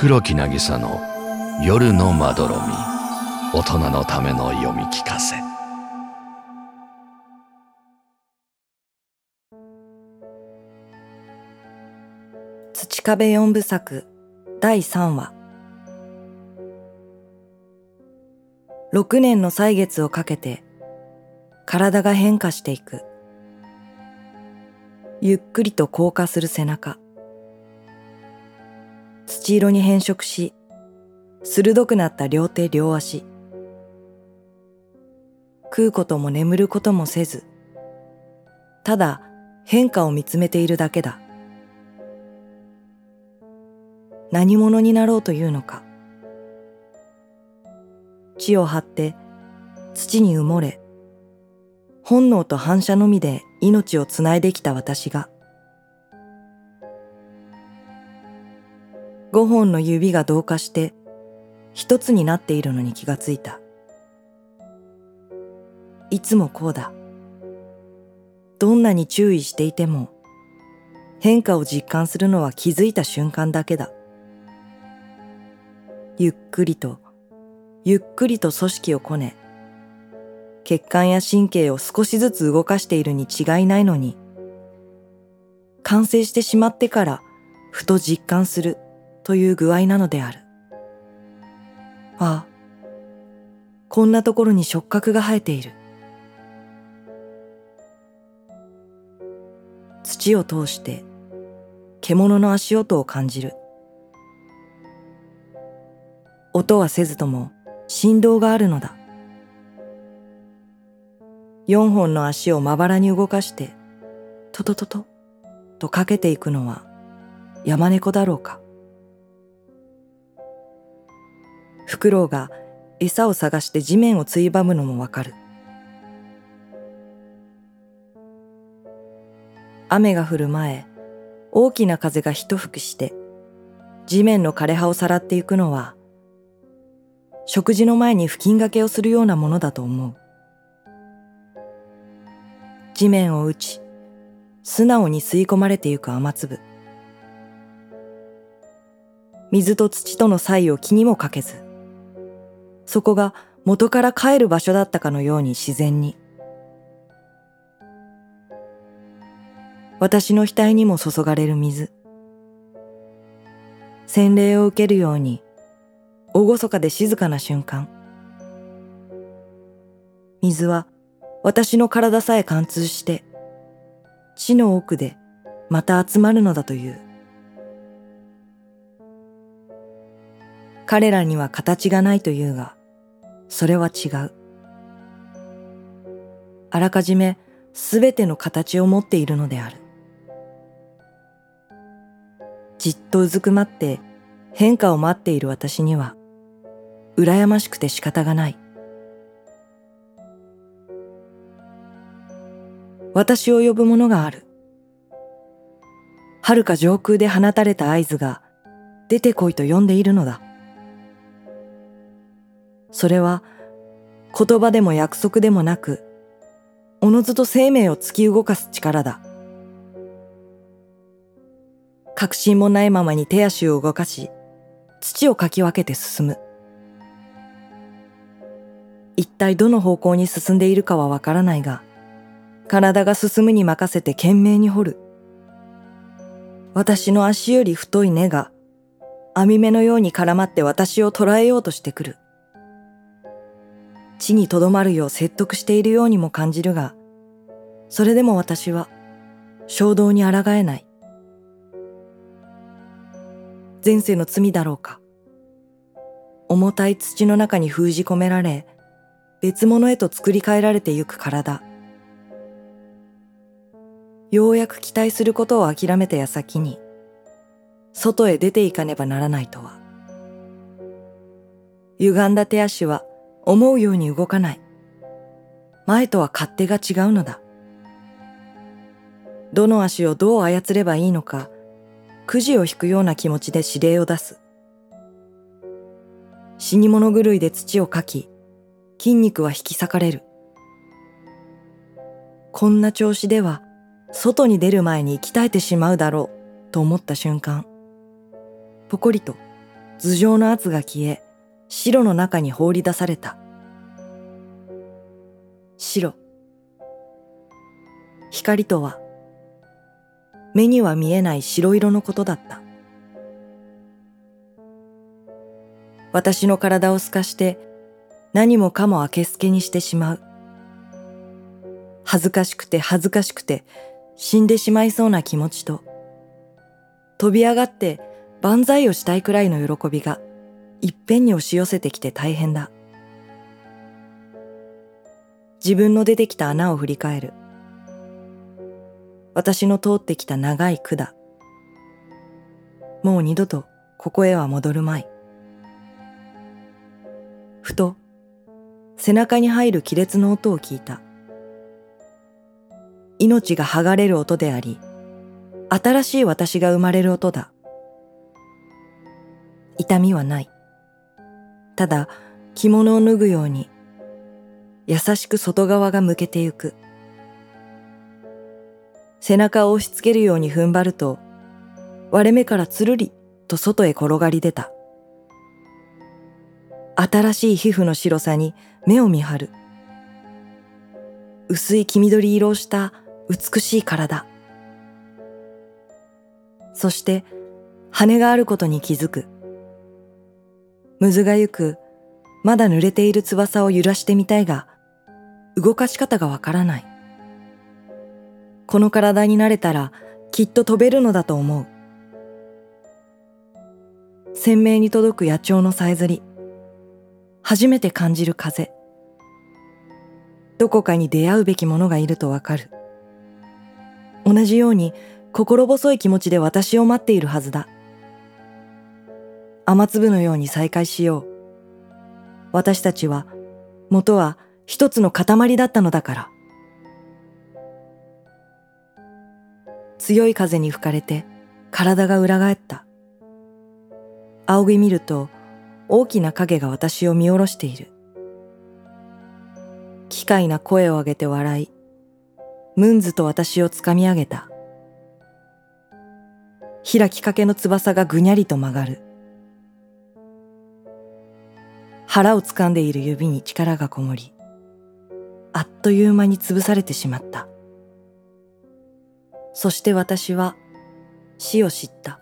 黒木渚の夜のまどろみ。大人のための読み聞かせ。土壁四部作第3話。6年の歳月をかけて体が変化していく。ゆっくりと硬化する背中。土色に変色し鋭くなった両手両足。食うことも眠ることもせずただ変化を見つめているだけだ。何者になろうというのか。地を張って土に埋もれ本能と反射のみで命をつないできた私が五本の指が同化して一つになっているのに気がついた。いつもこうだ。どんなに注意していても変化を実感するのは気づいた瞬間だけだ。ゆっくりとゆっくりと組織をこね血管や神経を少しずつ動かしているに違いないのに完成してしまってからふと実感する。という具合なのである。ああこんなところに触覚が生えている。土を通して獣の足音を感じる。音はせずとも振動があるのだ。四本の足をまばらに動かしてトトトトとかけていくのは山猫だろうか。フクロウが餌を探して地面をついばむのもわかる。雨が降る前大きな風が一吹きして地面の枯れ葉をさらっていくのは食事の前に布巾掛けをするようなものだと思う。地面を打ち素直に吸い込まれてゆく雨粒。水と土との差異を気にもかけずそこが元から帰る場所だったかのように自然に。私の額にも注がれる水。洗礼を受けるように厳かで静かな瞬間。水は私の体さえ貫通して地の奥でまた集まるのだという。彼らには形がないというがそれは違う。あらかじめすべての形を持っているのである。じっとうずくまって変化を待っている私には羨ましくて仕方がない。私を呼ぶものがある。遥か上空で放たれた合図が出てこいと呼んでいるのだ。それは言葉でも約束でもなくおのずと生命を突き動かす力だ。確信もないままに手足を動かし土をかき分けて進む。一体どの方向に進んでいるかはわからないが体が進むに任せて懸命に掘る。私の足より太い根が網目のように絡まって私を捕らえようとしてくる。地にとどまるよう説得しているようにも感じるがそれでも私は衝動に抗えない。前世の罪だろうか。重たい土の中に封じ込められ別物へと作り変えられてゆく体ようやく期待することを諦めた矢先に外へ出ていかねばならないとは。歪んだ手足は思うように動かない。前とは勝手が違うのだ。どの足をどう操ればいいのかくじを引くような気持ちで指令を出す。死に物狂いで土をかき筋肉は引き裂かれる。こんな調子では外に出る前に鍛えてしまうだろうと思った瞬間ポコリと頭上の圧が消え、白の中に放り出された。白。光とは、目には見えない白色のことだった。私の体を透かして何もかも明け透けにしてしまう。恥ずかしくて恥ずかしくて死んでしまいそうな気持ちと、飛び上がって万歳をしたいくらいの喜びがいっぺんに押し寄せてきて大変だ。自分の出てきた穴を振り返る。私の通ってきた長い管。もう二度とここへは戻るまい。ふと、背中に入る亀裂の音を聞いた。命が剥がれる音であり、新しい私が生まれる音だ。痛みはない。ただ、着物を脱ぐように、優しく外側が向けてゆく。背中を押し付けるように踏ん張ると、割れ目からつるりと外へ転がり出た。新しい皮膚の白さに目を見張る。薄い黄緑色をした美しい体。そして羽があることに気づく。むずがゆく、まだ濡れている翼を揺らしてみたいが、動かし方がわからない。この体になれたらきっと飛べるのだと思う。鮮明に届く野鳥のさえずり。初めて感じる風。どこかに出会うべきものがいるとわかる。同じように心細い気持ちで私を待っているはずだ。雨粒のように再会しよう。私たちは、元は一つの塊だったのだから。強い風に吹かれて体が裏返った。仰ぎ見ると大きな影が私を見下ろしている。機械な声を上げて笑い、ムンズと私をつかみ上げた。開きかけの翼がぐにゃりと曲がる。腹を掴んでいる指に力がこもり、あっという間に潰されてしまった。そして私は死を知った。